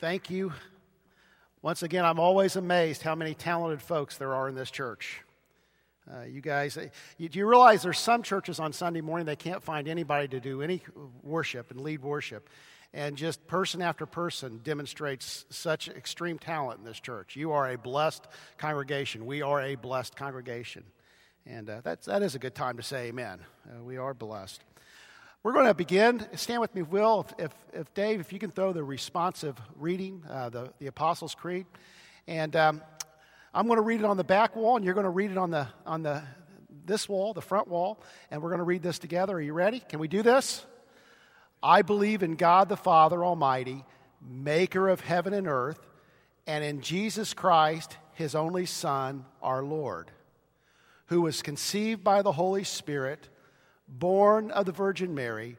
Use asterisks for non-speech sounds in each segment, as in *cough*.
Thank you. Once again, I'm always amazed how many talented folks there are in this church. Uh, you guys, uh, you, do you realize there's some churches on Sunday morning they can't find anybody to do any worship and lead worship? And just person after person demonstrates such extreme talent in this church. You are a blessed congregation. We are a blessed congregation. And uh, that's, that is a good time to say amen. Uh, we are blessed. We're going to begin. Stand with me, Will. If, if, if Dave, if you can throw the responsive reading, uh, the, the Apostles' Creed. And um, I'm going to read it on the back wall, and you're going to read it on the, on the, this wall, the front wall, and we're going to read this together. Are you ready? Can we do this? I believe in God the Father Almighty, maker of heaven and earth, and in Jesus Christ, his only Son, our Lord, who was conceived by the Holy Spirit born of the Virgin Mary,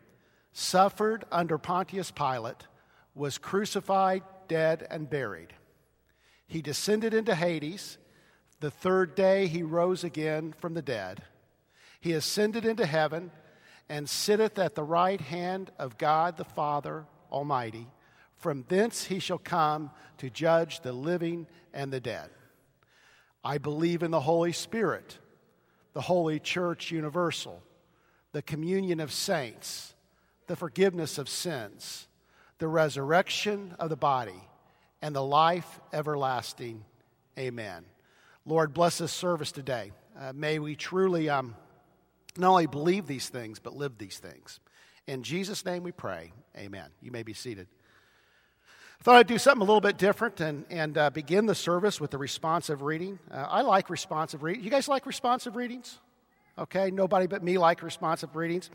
suffered under Pontius Pilate, was crucified, dead, and buried. He descended into Hades. The third day he rose again from the dead. He ascended into heaven and sitteth at the right hand of God the Father Almighty. From thence he shall come to judge the living and the dead. I believe in the Holy Spirit, the Holy Church Universal the communion of saints, the forgiveness of sins, the resurrection of the body, and the life everlasting. Amen. Lord, bless this service today. Uh, may we truly um, not only believe these things, but live these things. In Jesus' name we pray. Amen. You may be seated. I thought I'd do something a little bit different and, and uh, begin the service with the responsive reading. Uh, I like responsive reading. You guys like responsive readings? Okay, nobody but me like responsive readings.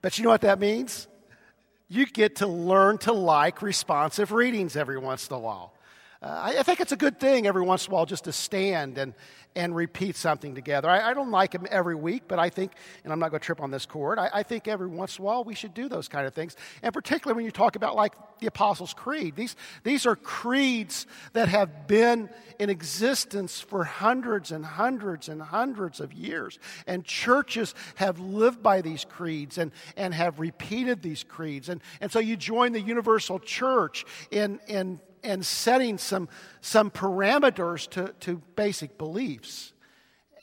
But you know what that means? You get to learn to like responsive readings every once in a while. Uh, I, think it's a good thing every once in a while just to stand and, and repeat something together. I, I don't like them every week, but I think, and I'm not going to trip on this cord, I, I, think every once in a while we should do those kind of things. And particularly when you talk about like the Apostles' Creed. These, these are creeds that have been in existence for hundreds and hundreds and hundreds of years. And churches have lived by these creeds and, and have repeated these creeds. And, and so you join the universal church in, in and setting some, some parameters to, to basic beliefs.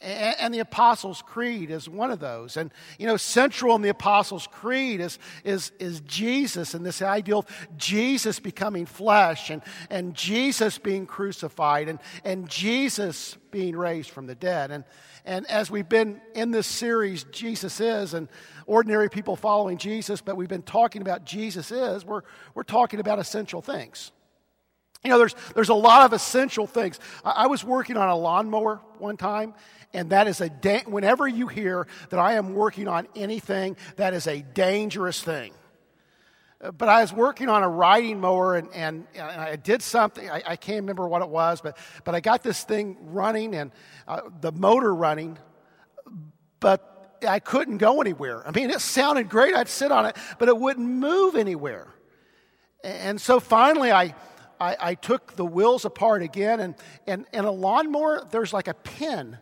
And, and the Apostles' Creed is one of those. And, you know, central in the Apostles' Creed is, is, is Jesus and this ideal of Jesus becoming flesh and, and Jesus being crucified and, and Jesus being raised from the dead. And, and as we've been in this series, Jesus is, and ordinary people following Jesus, but we've been talking about Jesus is, we're, we're talking about essential things. You know, there's, there's a lot of essential things. I, I was working on a lawnmower one time, and that is a, da- whenever you hear that I am working on anything, that is a dangerous thing. Uh, but I was working on a riding mower and, and, and I did something, I, I, can't remember what it was, but, but I got this thing running and uh, the motor running, but I couldn't go anywhere. I mean, it sounded great. I'd sit on it, but it wouldn't move anywhere. And so finally, I, I, I took the wheels apart again, and, and, and a lawnmower, there's like a pin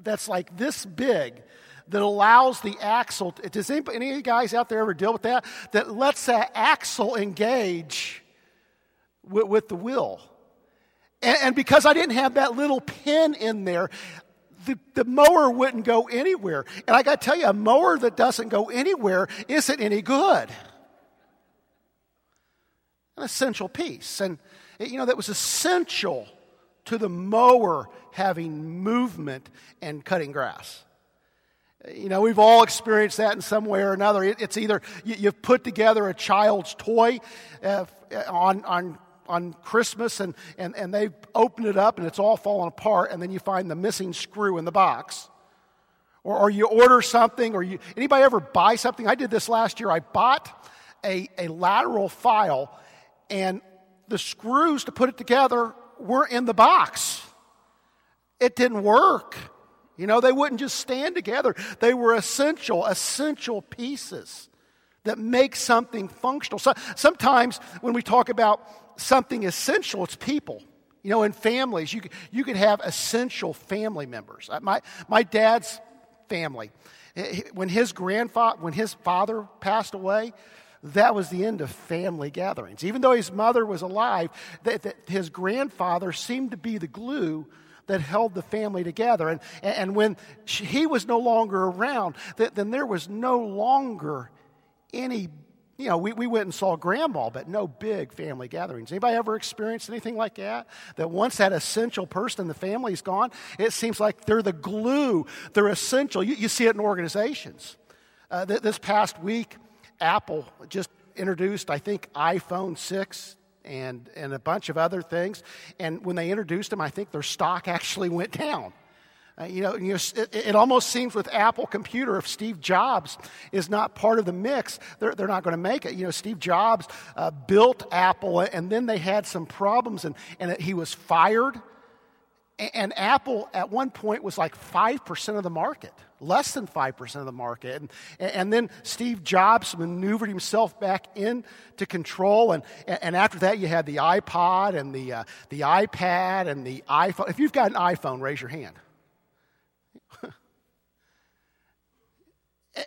that's like this big that allows the axle. Does anybody, any of you guys out there ever deal with that? That lets that axle engage with, with the wheel. And, and, because I didn't have that little pin in there, the, the mower wouldn't go anywhere. And I got to tell you, a mower that doesn't go anywhere isn't any good. An essential piece. And you know, that was essential to the mower having movement and cutting grass. You know, we've all experienced that in some way or another. It's either you've put together a child's toy uh, on, on, on Christmas and, and, and they've opened it up and it's all fallen apart, and then you find the missing screw in the box. Or, or you order something, or you, anybody ever buy something? I did this last year. I bought a, a lateral file, and the screws to put it together were in the box. It didn't work. You know, they wouldn't just stand together. They were essential, essential pieces that make something functional. So, sometimes when we talk about something essential, it's people. You know, in families, you, you could have essential family members. Uh, my, my dad's family, when his grandfather, when his father passed away, that was the end of family gatherings. Even though his mother was alive, that, that his grandfather seemed to be the glue that held the family together. And, and when he was no longer around, then there was no longer any you know, we, we went and saw grandma, but no big family gatherings. Anybody ever experienced anything like that? That once that essential person in the family is gone, it seems like they're the glue, they're essential. You, you see it in organizations. Uh, th- this past week, Apple just introduced, I think, iPhone 6 and, and a bunch of other things. And when they introduced them, I think their stock *laughs* actually went down. Uh, you know, you know it, it, almost seems with Apple Computer, if Steve Jobs is not part of the mix, they're, they're not going to make it. You know, Steve Jobs uh, built Apple, and then they had some problems, and, and he was fired. And Apple at one point was like 5% of the market, less than 5% of the market. And, and then Steve Jobs maneuvered himself back into control. And, and after that, you had the iPod and the, uh, the iPad and the iPhone. If you've got an iPhone, raise your hand. *laughs*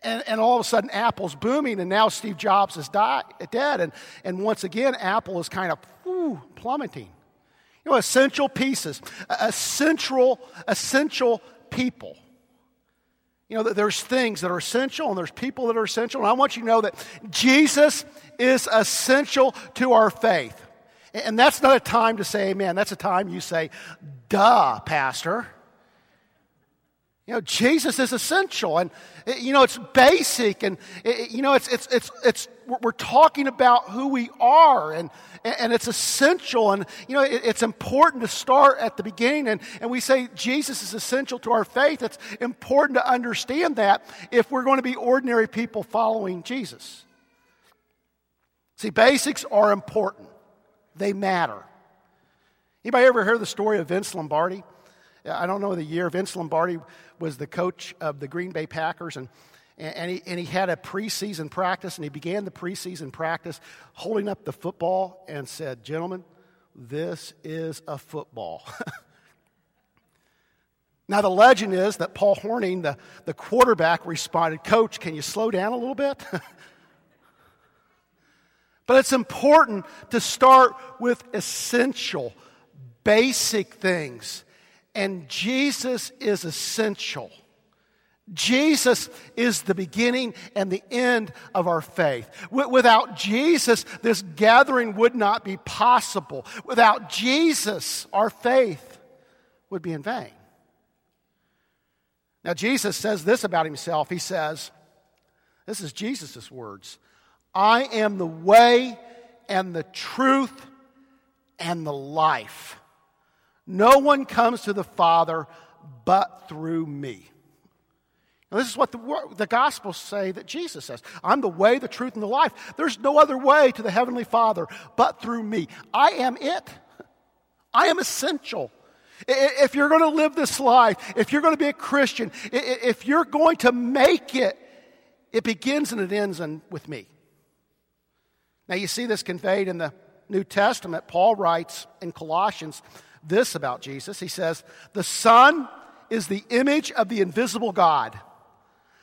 and, and, all of a sudden, Apple's booming, and now Steve Jobs is die, dead. And, and once again, Apple is kind of whew, plummeting. You know, essential pieces, essential, essential people. You know, there's things that are essential and there's people that are essential. And I want you to know that Jesus is essential to our faith. And that's not a time to say amen. That's a time you say, duh, Pastor. You know, Jesus is essential and, eh, you know, it's basic and, eh, you know, it's, it's, it's, it's, we're talking about who we are and, and it's essential and, you know, it's important to start at the beginning and, and we say Jesus is essential to our faith. It's important to understand that if we're going to be ordinary people following Jesus. See, basics are important. They matter. Anybody ever heard the story of Vince Lombardi? I don't know the year. Vince Lombardi was the coach of the Green Bay Packers, and, and, he, and he had a preseason practice, and he began the preseason practice holding up the football and said, Gentlemen, this is a football. *laughs* now, the legend is that Paul Hornung, the, the quarterback, responded, Coach, can you slow down a little bit? *laughs* but it's important to start with essential, basic things and Jesus is essential. Jesus is the beginning and the end of our faith. Without Jesus, this gathering would not be possible. Without Jesus, our faith would be in vain. Now, Jesus says this about himself. He says, This is Jesus' words I am the way and the truth and the life. No one comes to the Father but through me. Now, this is what the, the Gospels say that Jesus says I'm the way, the truth, and the life. There's no other way to the Heavenly Father but through me. I am it. I am essential. If you're going to live this life, if you're going to be a Christian, if you're going to make it, it begins and it ends with me. Now, you see this conveyed in the New Testament. Paul writes in Colossians this about Jesus. He says, The Son is the image of the invisible God,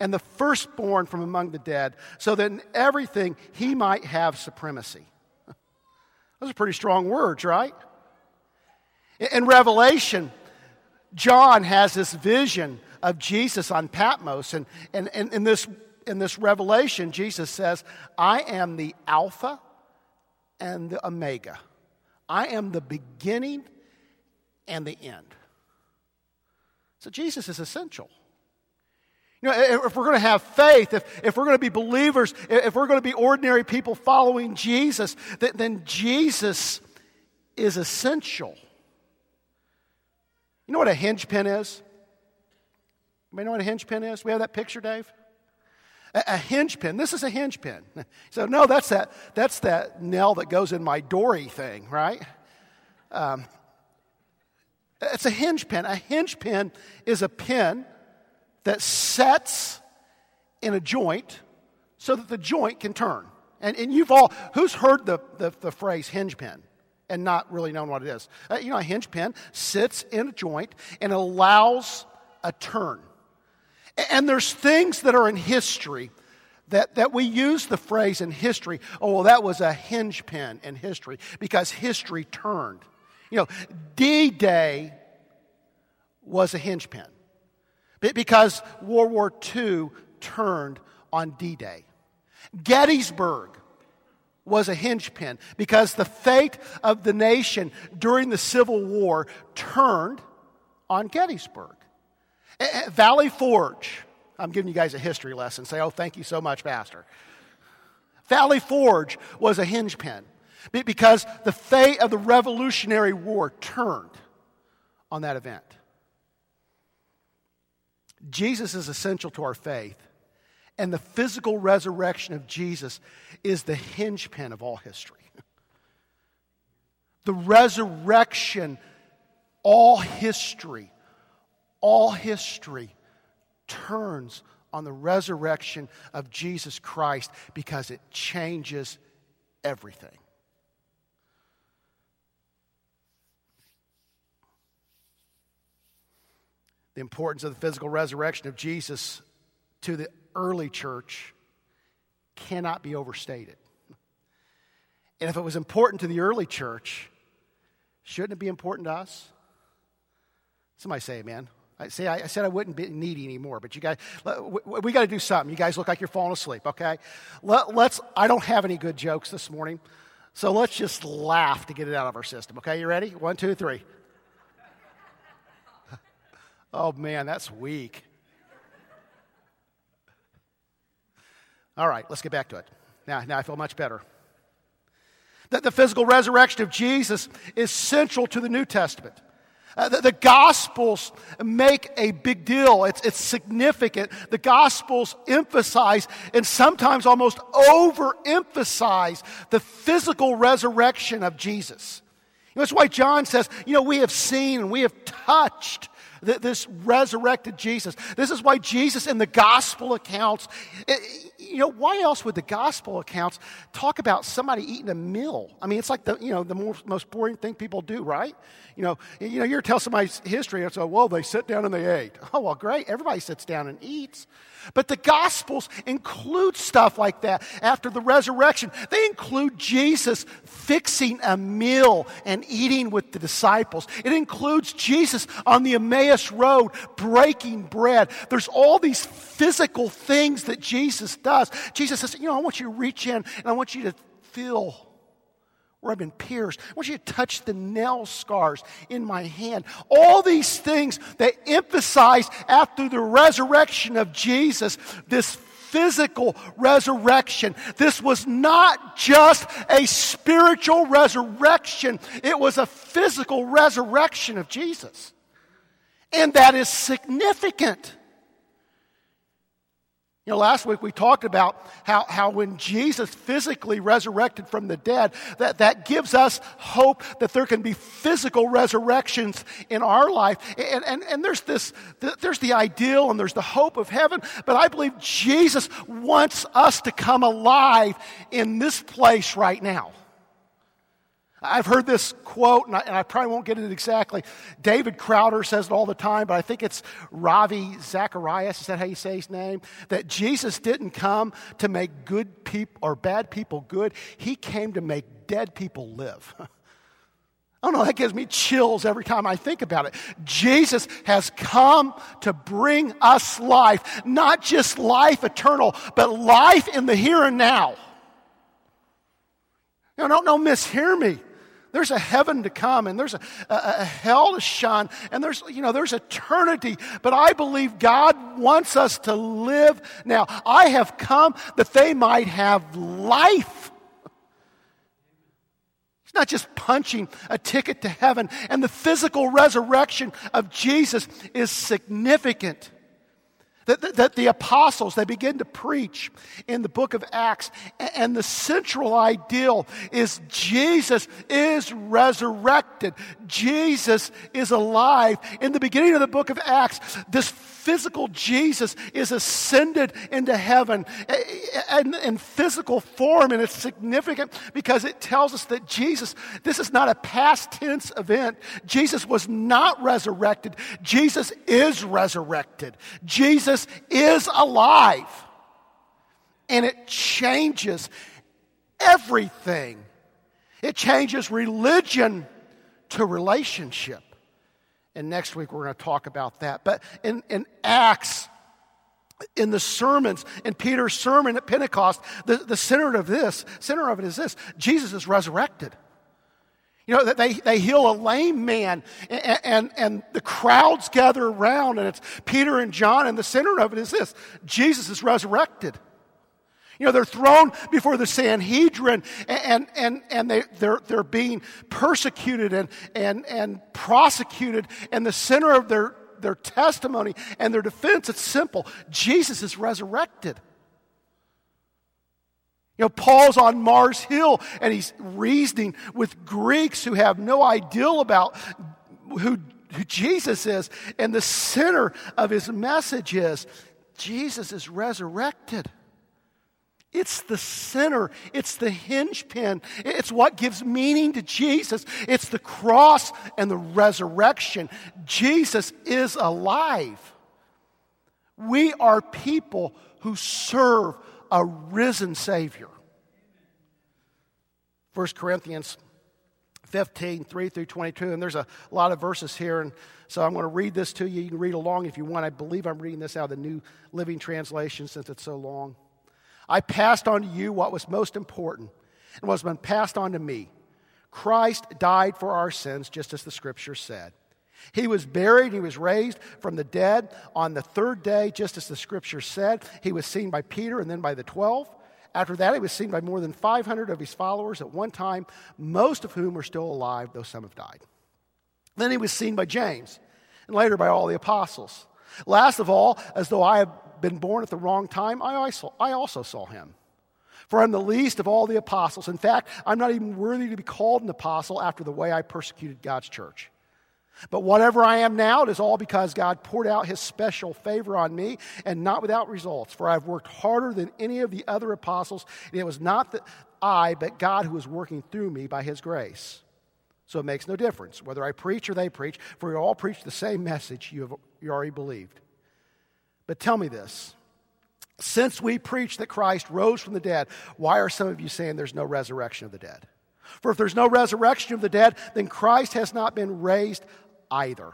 and the firstborn from among the dead, so that in everything he might have supremacy. *laughs* Those are pretty strong words, right? In Revelation, John has this vision of Jesus on Patmos, and, and, and in, this, in this revelation, Jesus says, I am the Alpha and the Omega. I am the beginning and the end. So Jesus is essential. You know, if we're going to have faith, if, if we're going to be believers, if we're going to be ordinary people following Jesus, then, Jesus is essential. You know what a hinge pin is? You know what a hinge pin is? We have that picture, Dave? A, a hinge pin. This is a hinge pin. *laughs* So, no, that's that, that's that nail that goes in my dory thing, right? Um, it's a hinge pin. A hinge pin is a pin that sets in a joint so that the joint can turn. And, and you've all, who's heard the, the, the phrase hinge pin and not really known what it is? Uh, you know, a hinge pin sits in a joint and allows a turn. And there's things that are in history that, that we use the phrase in history, oh, well, that was a hinge pin in history because history turned. You know, D Day was a hinge pin because World War II turned on D Day. Gettysburg was a hinge pin because the fate of the nation during the Civil War turned on Gettysburg. Valley Forge, I'm giving you guys a history lesson. Say, oh, thank you so much, Pastor. Valley Forge was a hinge pin because the fate of the Revolutionary War turned on that event. Jesus is essential to our faith and the physical resurrection of Jesus is the hinge pin of all history. The resurrection, all history, all history turns on the resurrection of Jesus Christ because it changes everything. The importance of the physical resurrection of Jesus to the early church cannot be overstated. And if it was important to the early church, shouldn't it be important to us? Somebody say amen. I say I, said I wouldn't be needy anymore, but you guys, we, we got to do something. You guys look like you're falling asleep. Okay, Let, let's. I don't have any good jokes this morning, so let's just laugh to get it out of our system. Okay, you ready? One, two, three. Oh man, that's weak. All right, let's get back to it. Now, now I feel much better. That the physical resurrection of Jesus is central to the New Testament. Uh, the, the, Gospels make a big deal. It's, it's significant. The Gospels emphasize and sometimes almost overemphasize the physical resurrection of Jesus. You know, that's why John says, you know, we have seen and we have touched this resurrected Jesus. This is why Jesus in the gospel accounts, eh, you know, why else would the gospel accounts talk about somebody eating a meal? I mean, it's like the, you know, the most, boring thing people do, right? You know, you know, you're telling somebody's history and say, well, they sit down and they ate. *laughs* Oh, well, great. Everybody sits down and eats. But the Gospels include stuff like that after the resurrection. They include Jesus fixing a meal and eating with the disciples. It includes Jesus on the Emmaus Road breaking bread. There's all these physical things that Jesus does. Jesus says, You know, I want you to reach in and I want you to feel where I've been pierced. I want you to touch the nail scars in my hand. All these things that emphasize after the resurrection of Jesus, this physical resurrection. This was not just a spiritual resurrection, it was a physical resurrection of Jesus. And that is significant. You know, last week we talked about how, how when Jesus physically resurrected from the dead, that, that gives us hope that there can be physical resurrections in our life. And, and, and there's this, there's the ideal and there's the hope of heaven, but I believe Jesus wants us to come alive in this place right now. I've heard this quote, and I, and I, probably won't get it exactly. David Crowder says it all the time, but I think it's Ravi Zacharias. Is that how you say his name? That Jesus didn't come to make good people or bad people good. He came to make dead people live. *laughs* I don't know, that gives me chills every time I think about it. Jesus has come to bring us life, not just life eternal, but life in the here and now. Know, don't, don't mishear me. There's a heaven to come and there's a, a, a, hell to shun and there's, you know, there's eternity. But I believe God wants us to live now. I have come that they might have life. It's not just punching a ticket to heaven. And the physical resurrection of Jesus is significant. That, that, the apostles, they begin to preach in the book of Acts, and the central ideal is Jesus is resurrected. Jesus is alive. In the beginning of the book of Acts, this physical Jesus is ascended into heaven in physical form, and it's significant because it tells us that Jesus, this is not a past tense event. Jesus was not resurrected. Jesus is resurrected. Jesus is alive. And it changes everything. It changes religion to relationship. And next week we're going to talk about that. But in, in Acts, in the sermons, in Peter's sermon at Pentecost, the, the center of this, center of it is this Jesus is resurrected. You know, they, they heal a lame man, and, and, and the crowds gather around, and it's Peter and John, and the center of it is this Jesus is resurrected. You know, they're thrown before the Sanhedrin and, and, and they, they're, they're being persecuted and, and, and prosecuted. And the center of their, their testimony and their defense, it's simple Jesus is resurrected. You know, Paul's on Mars Hill and he's reasoning with Greeks who have no idea about who, who Jesus is. And the center of his message is Jesus is resurrected. It's the center. It's the hinge pin. It's what gives meaning to Jesus. It's the cross and the resurrection. Jesus is alive. We are people who serve a risen Savior. 1 Corinthians 15, 3 through 22. And there's a lot of verses here. And so I'm going to read this to you. You can read along if you want. I believe I'm reading this out of the New Living Translation since it's so long. I passed on to you what was most important and what has been passed on to me. Christ died for our sins, just as the scripture said. He was buried, he was raised from the dead on the third day, just as the scripture said. He was seen by Peter and then by the twelve. After that, he was seen by more than 500 of his followers at one time, most of whom are still alive, though some have died. Then he was seen by James, and later by all the apostles. Last of all, as though I have been born at the wrong time, I also, saw him. For I'm the least of all the apostles. In fact, I'm not even worthy to be called an apostle after the way I persecuted God's church. But whatever I am now, it is all because God poured out his special favor on me and not without results. For I've worked harder than any of the other apostles, and it was not that I, but God who was working through me by his grace. So it makes no difference whether I preach or they preach, for we all preach the same message you have you already believed. But tell me this. Since we preach that Christ rose from the dead, why are some of you saying there's no resurrection of the dead? For if there's no resurrection of the dead, then Christ has not been raised either.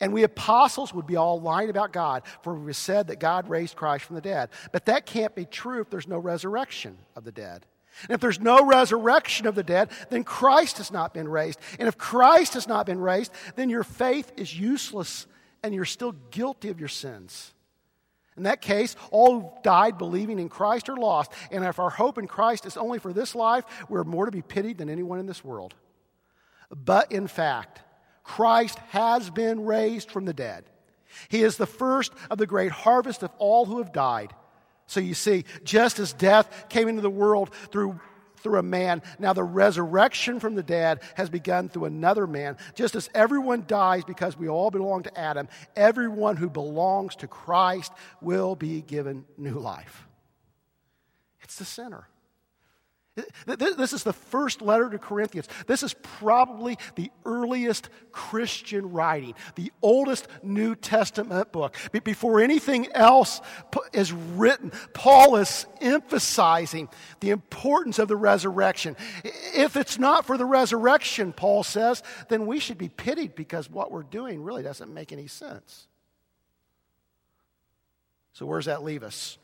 And we apostles would be all lying about God, for we said that God raised Christ from the dead. But that can't be true if there's no resurrection of the dead. And if there's no resurrection of the dead, then Christ has not been raised. And if Christ has not been raised, then your faith is useless and you're still guilty of your sins. In that case, all who died believing in Christ are lost. And if our hope in Christ is only for this life, we're more to be pitied than anyone in this world. But in fact, Christ has been raised from the dead. He is the first of the great harvest of all who have died. So you see, just as death came into the world through through a man. Now, the resurrection from the dead has begun through another man. Just as everyone dies because we all belong to Adam, everyone who belongs to Christ will be given new life. It's the sinner. This is the first letter to Corinthians. This is probably the earliest Christian writing, the oldest New Testament book. Before anything else is written, Paul is emphasizing the importance of the resurrection. If it's not for the resurrection, Paul says, then we should be pitied because what we're doing really doesn't make any sense. So, where does that leave us?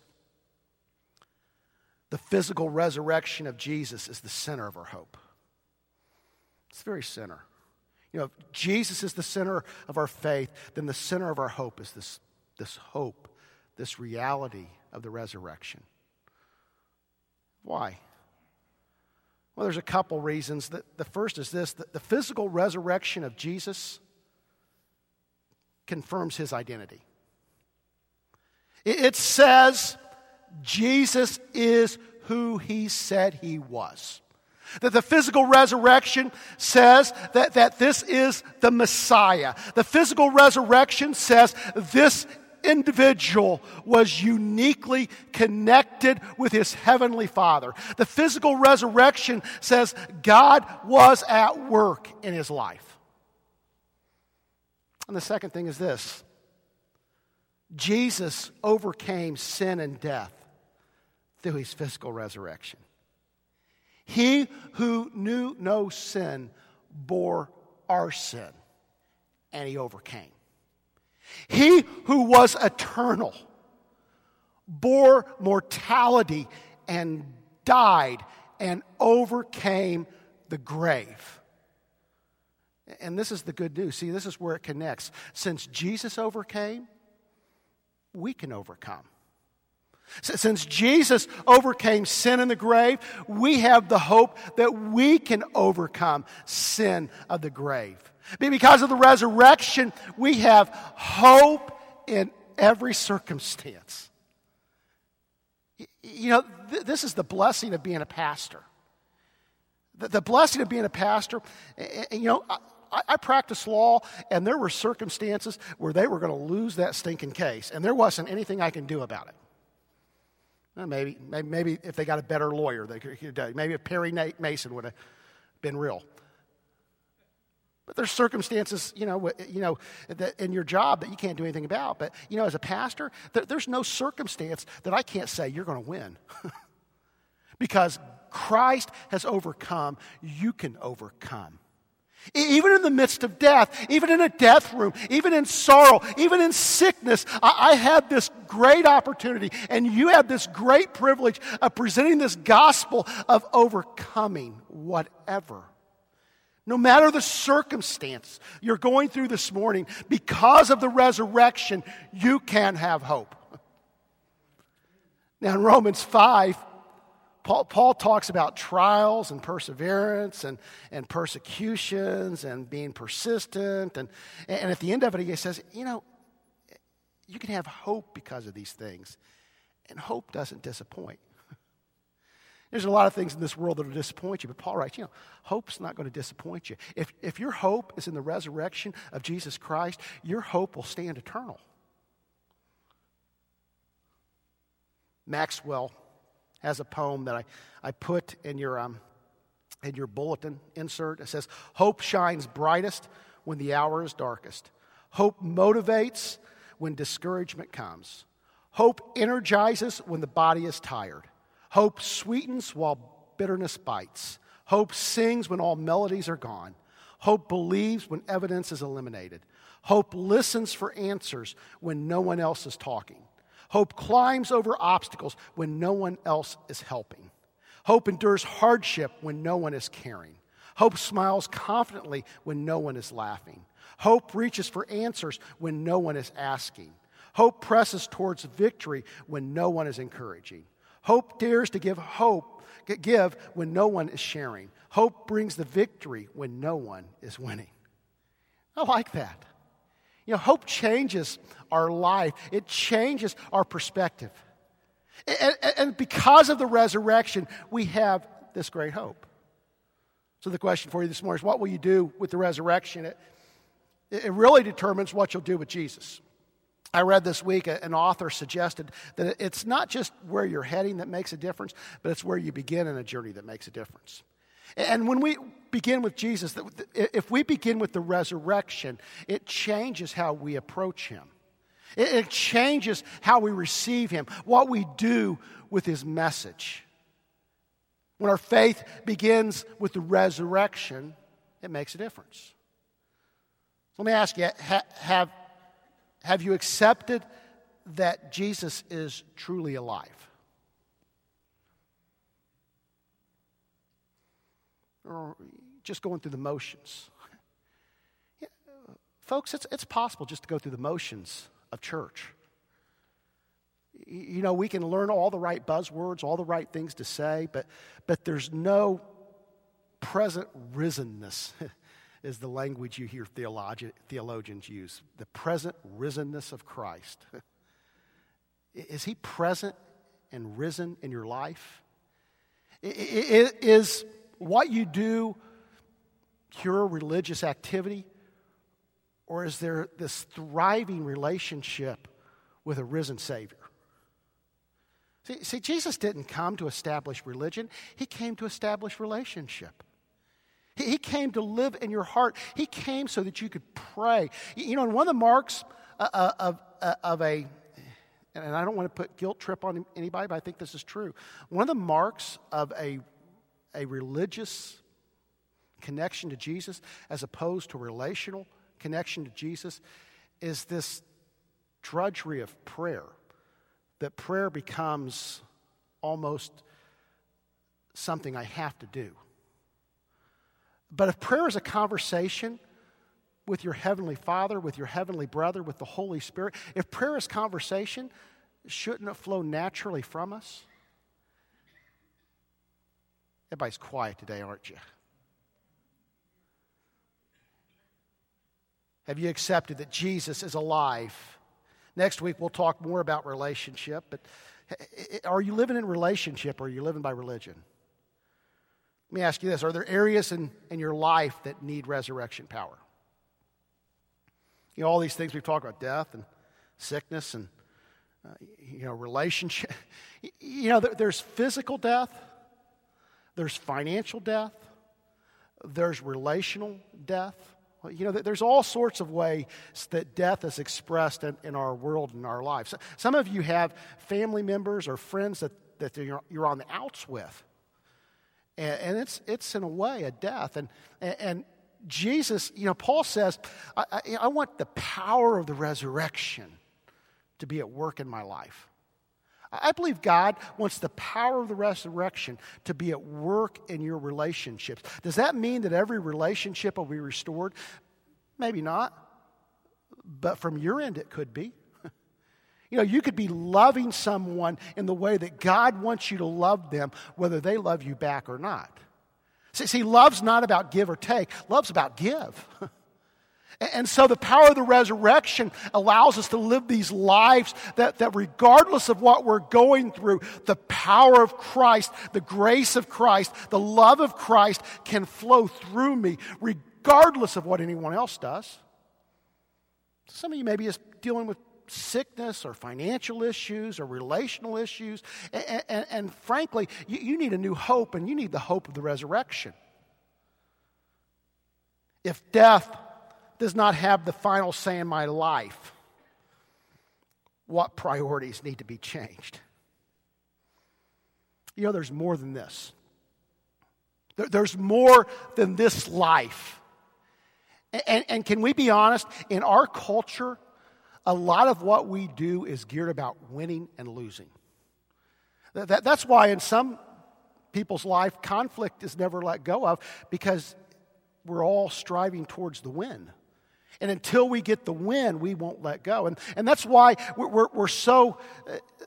The physical resurrection of Jesus is the center of our hope. It's the very center. You know, if Jesus is the center of our faith, then the center of our hope is this, this hope, this reality of the resurrection. Why? Well, there's a couple reasons. The, the first is this that the physical resurrection of Jesus confirms his identity. It says Jesus is who he said he was. That the physical resurrection says that, that this is the Messiah. The physical resurrection says this individual was uniquely connected with his heavenly Father. The physical resurrection says God was at work in his life. And the second thing is this Jesus overcame sin and death through his physical resurrection. He who knew no sin bore our sin, and he overcame. He who was eternal bore mortality and died and overcame the grave. And this is the good news. See, this is where it connects. Since Jesus overcame, we can overcome. Since Jesus overcame sin in the grave, we have the hope that we can overcome sin of the grave. Because of the resurrection, we have hope in every circumstance. You know, th- this is the blessing of being a pastor. The, the blessing of being a pastor, you know, I, I practiced law, and there were circumstances where they were going to lose that stinking case, and there wasn't anything I can do about it. Well, maybe, maybe, maybe if they got a better lawyer, they could, maybe if Perry Mason would have been real. But there's circumstances, you know, you know, in your job that you can't do anything about. But you know, as a pastor, there's no circumstance that I can't say you're going to win, *laughs* because Christ has overcome. You can overcome. Even in the midst of death, even in a death room, even in sorrow, even in sickness, I, I had this great opportunity, and you have this great privilege of presenting this gospel of overcoming whatever. No matter the circumstance you're going through this morning, because of the resurrection, you can have hope. Now, in Romans 5, Paul, Paul, talks about trials and perseverance and, and persecutions and being persistent. And, and at the end of it, he says, you know, you can have hope because of these things. And hope doesn't disappoint. *laughs* There's a lot of things in this world that will disappoint you, but Paul writes, you know, hope's not going to disappoint you. If, if your hope is in the resurrection of Jesus Christ, your hope will stand eternal. Maxwell has a poem that I, I put in your, um, in your bulletin insert. It says, Hope shines brightest when the hour is darkest. Hope motivates when discouragement comes. Hope energizes when the body is tired. Hope sweetens while bitterness bites. Hope sings when all melodies are gone. Hope believes when evidence is eliminated. Hope listens for answers when no one else is talking. Hope climbs over obstacles when no one else is helping. Hope endures hardship when no one is caring. Hope smiles confidently when no one is laughing. Hope reaches for answers when no one is asking. Hope presses towards victory when no one is encouraging. Hope dares to give hope, give when no one is sharing. Hope brings the victory when no one is winning. I like that. You know, hope changes our life, it changes our perspective. And, and, because of the resurrection, we have this great hope. So, the question for you this morning is what will you do with the resurrection? It, it really determines what you'll do with Jesus. I read this week an author suggested that it's not just where you're heading that makes a difference, but it's where you begin in a journey that makes a difference. And when we begin with Jesus, if we begin with the resurrection, it changes how we approach him. It changes how we receive him, what we do with his message. When our faith begins with the resurrection, it makes a difference. Let me ask you have, have you accepted that Jesus is truly alive? Or just going through the motions. *laughs* Yeah, folks, it's, it's possible just to go through the motions of church. You know, we can learn all the right buzzwords, all the right things to say, but, but there's no present risenness, *laughs* is the language you hear theologi- theologians use. The present risenness of Christ. *laughs* Is he present and risen in your life? Is what you do pure religious activity? Or is there this thriving relationship with a risen Savior? See, see, Jesus didn't come to establish religion, He came to establish relationship. He, he came to live in your heart. He came so that you could pray. You know, and one of the marks uh, uh, of, uh, of a, and I don't want to put guilt trip on anybody, but I think this is true. One of the marks of a, a religious connection to Jesus as opposed to relational connection to Jesus is this drudgery of prayer. That prayer becomes almost something I have to do. But if prayer is a conversation with your Heavenly Father, with your Heavenly Brother, with the Holy Spirit, if prayer is conversation, shouldn't it flow naturally from us? Everybody's quiet today, aren't you? Have you accepted that Jesus is alive? Next week, we'll talk more about relationship, but are you living in relationship or are you living by religion? Let me ask you this Are there areas in, in your life that need resurrection power? You know, all these things we've talked about death and sickness and, uh, you know, relationship. *laughs* You know, there's physical death, there's financial death, there's relational death. You know, there's all sorts of ways that death is expressed in, in our world and our lives. Some of you have family members or friends that, that you're, on the outs with. And, and, it's, it's, in a way, a death. And, and Jesus, you know, Paul says, I, I, I want the power of the resurrection to be at work in my life. I believe God wants the power of the resurrection to be at work in your relationships. Does that mean that every relationship will be restored? Maybe not. But from your end, it could be. *laughs* You know, you could be loving someone in the way that God wants you to love them, whether they love you back or not. See, see love's not about give or take, love's about give. *laughs* And so the power of the resurrection allows us to live these lives that, that regardless of what we're going through, the power of Christ, the grace of Christ, the love of Christ can flow through me regardless of what anyone else does. Some of you maybe is dealing with sickness or financial issues or relational issues. And, and, and frankly, you, you need a new hope and you need the hope of the resurrection. If death does not have the final say in my life, what priorities need to be changed? You know, there's more than this. There's more than this life. And, and, can we be honest? In our culture, a lot of what we do is geared about winning and losing. That, that, that's why in some people's life, conflict is never let go of because we're all striving towards the win. And until we get the win, we won't let go. And, and that's why we're, we're, we're so,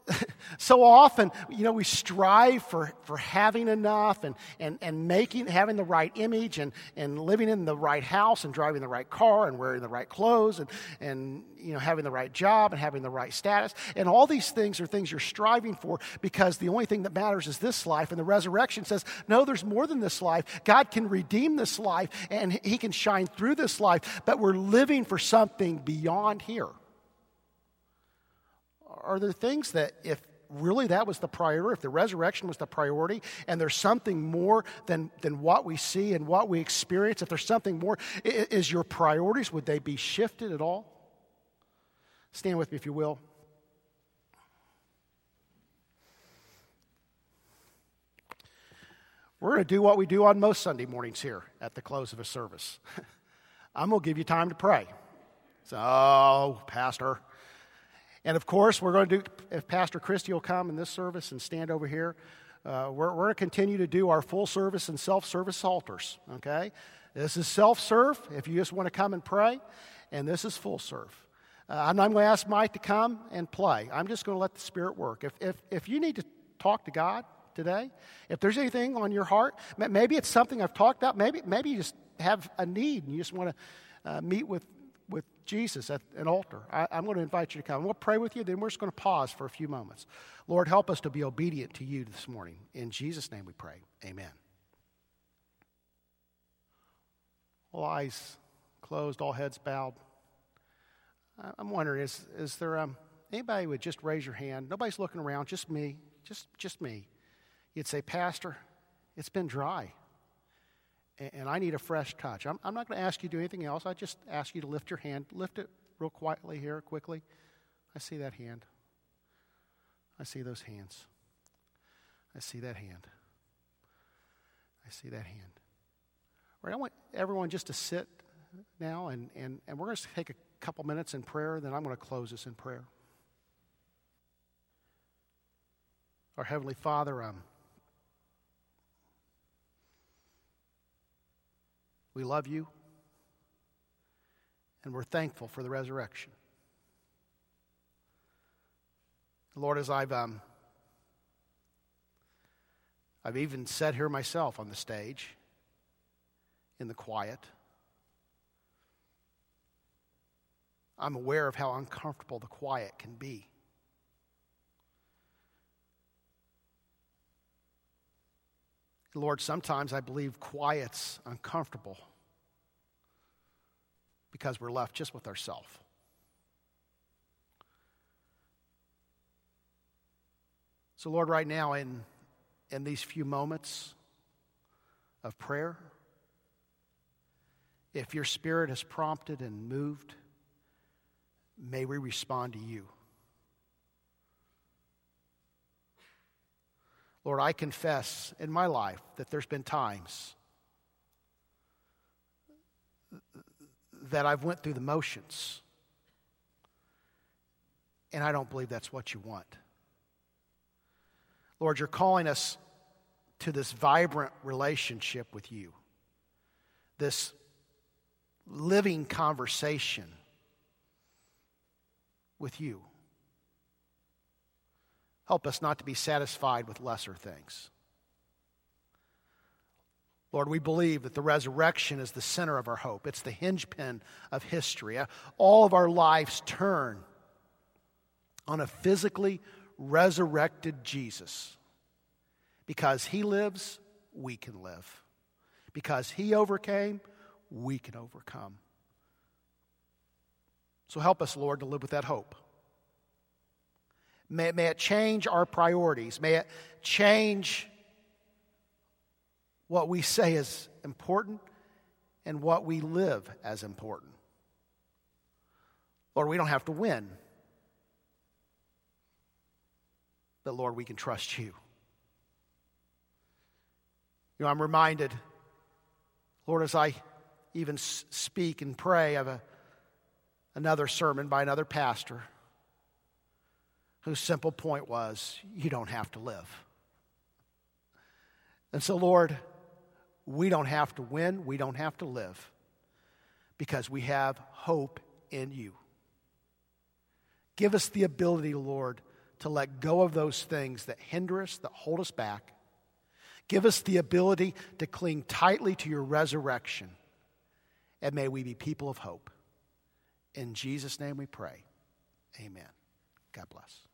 *laughs* so often, you know, we strive for, for having enough and, and, and making, having the right image and, and living in the right house and driving the right car and wearing the right clothes and, and, you know, having the right job and having the right status. And all these things are things you're striving for because the only thing that matters is this life. And the resurrection says, no, there's more than this life. God can redeem this life and He can shine through this life, but we're living for something beyond here. Are there things that, if really that was the priority, if the resurrection was the priority, and there's something more than, than what we see and what we experience, if there's something more, is your priorities, would they be shifted at all? Stand with me if you will. We're going to do what we do on most Sunday mornings here at the close of a service. *laughs* I'm going to give you time to pray. So, Pastor. And of course, we're going to do, if Pastor Christie will come in this service and stand over here, uh, we're, we're going to continue to do our full service and self service altars, okay? This is self serve if you just want to come and pray, and this is full serve. Uh, I'm not going to ask Mike to come and play. I'm just going to let the Spirit work. If, if, if you need to talk to God today, if there's anything on your heart, maybe it's something I've talked about, maybe, maybe you just have a need and you just want to uh, meet with with Jesus at an altar. I, am going to invite you to come. We'll pray with you, then we're just going to pause for a few moments. Lord, help us to be obedient to you this morning. In Jesus' name we pray. Amen. All eyes closed, all heads bowed. I'm wondering, is, is there um, anybody would just raise your hand? Nobody's looking around, just me, just, just me. You'd say, Pastor, it's been dry and I need a fresh touch. I'm, I'm not going to ask you to do anything else. I just ask you to lift your hand. Lift it real quietly here, quickly. I see that hand. I see those hands. I see that hand. I see that hand. Right, I want everyone just to sit now, and, and, and we're going to take a couple minutes in prayer, then I'm going to close this in prayer. Our Heavenly Father, um, We love you, and we're thankful for the resurrection. Lord, as I've um, I've even sat here myself on the stage in the quiet. I'm aware of how uncomfortable the quiet can be. Lord, sometimes I believe quiet's uncomfortable because we're left just with ourselves. So, Lord, right now, in, in these few moments of prayer, if your spirit has prompted and moved, may we respond to you. Lord, I confess in my life that there's been times that I've went through the motions. And I don't believe that's what you want. Lord, you're calling us to this vibrant relationship with you, this living conversation with you. Help us not to be satisfied with lesser things. Lord, we believe that the resurrection is the center of our hope. It's the hinge-pin of history. Uh, all of our lives turn on a physically resurrected Jesus. Because he lives, we can live. Because he overcame, we can overcome. So help us, Lord, to live with that hope. May, may it change our priorities. May it change what we say is important and what we live as important. Lord, we don't have to win. But Lord, we can trust you. You know, I'm reminded, Lord, as I even speak and pray of a, another sermon by another pastor whose simple point was you don't have to live. And so, Lord, we don't have to win, we don't have to live because we have hope in you. Give us the ability, Lord, to let go of those things that hinder us, that hold us back. Give us the ability to cling tightly to your resurrection. And may we be people of hope. In Jesus' name we pray. Amen. God bless.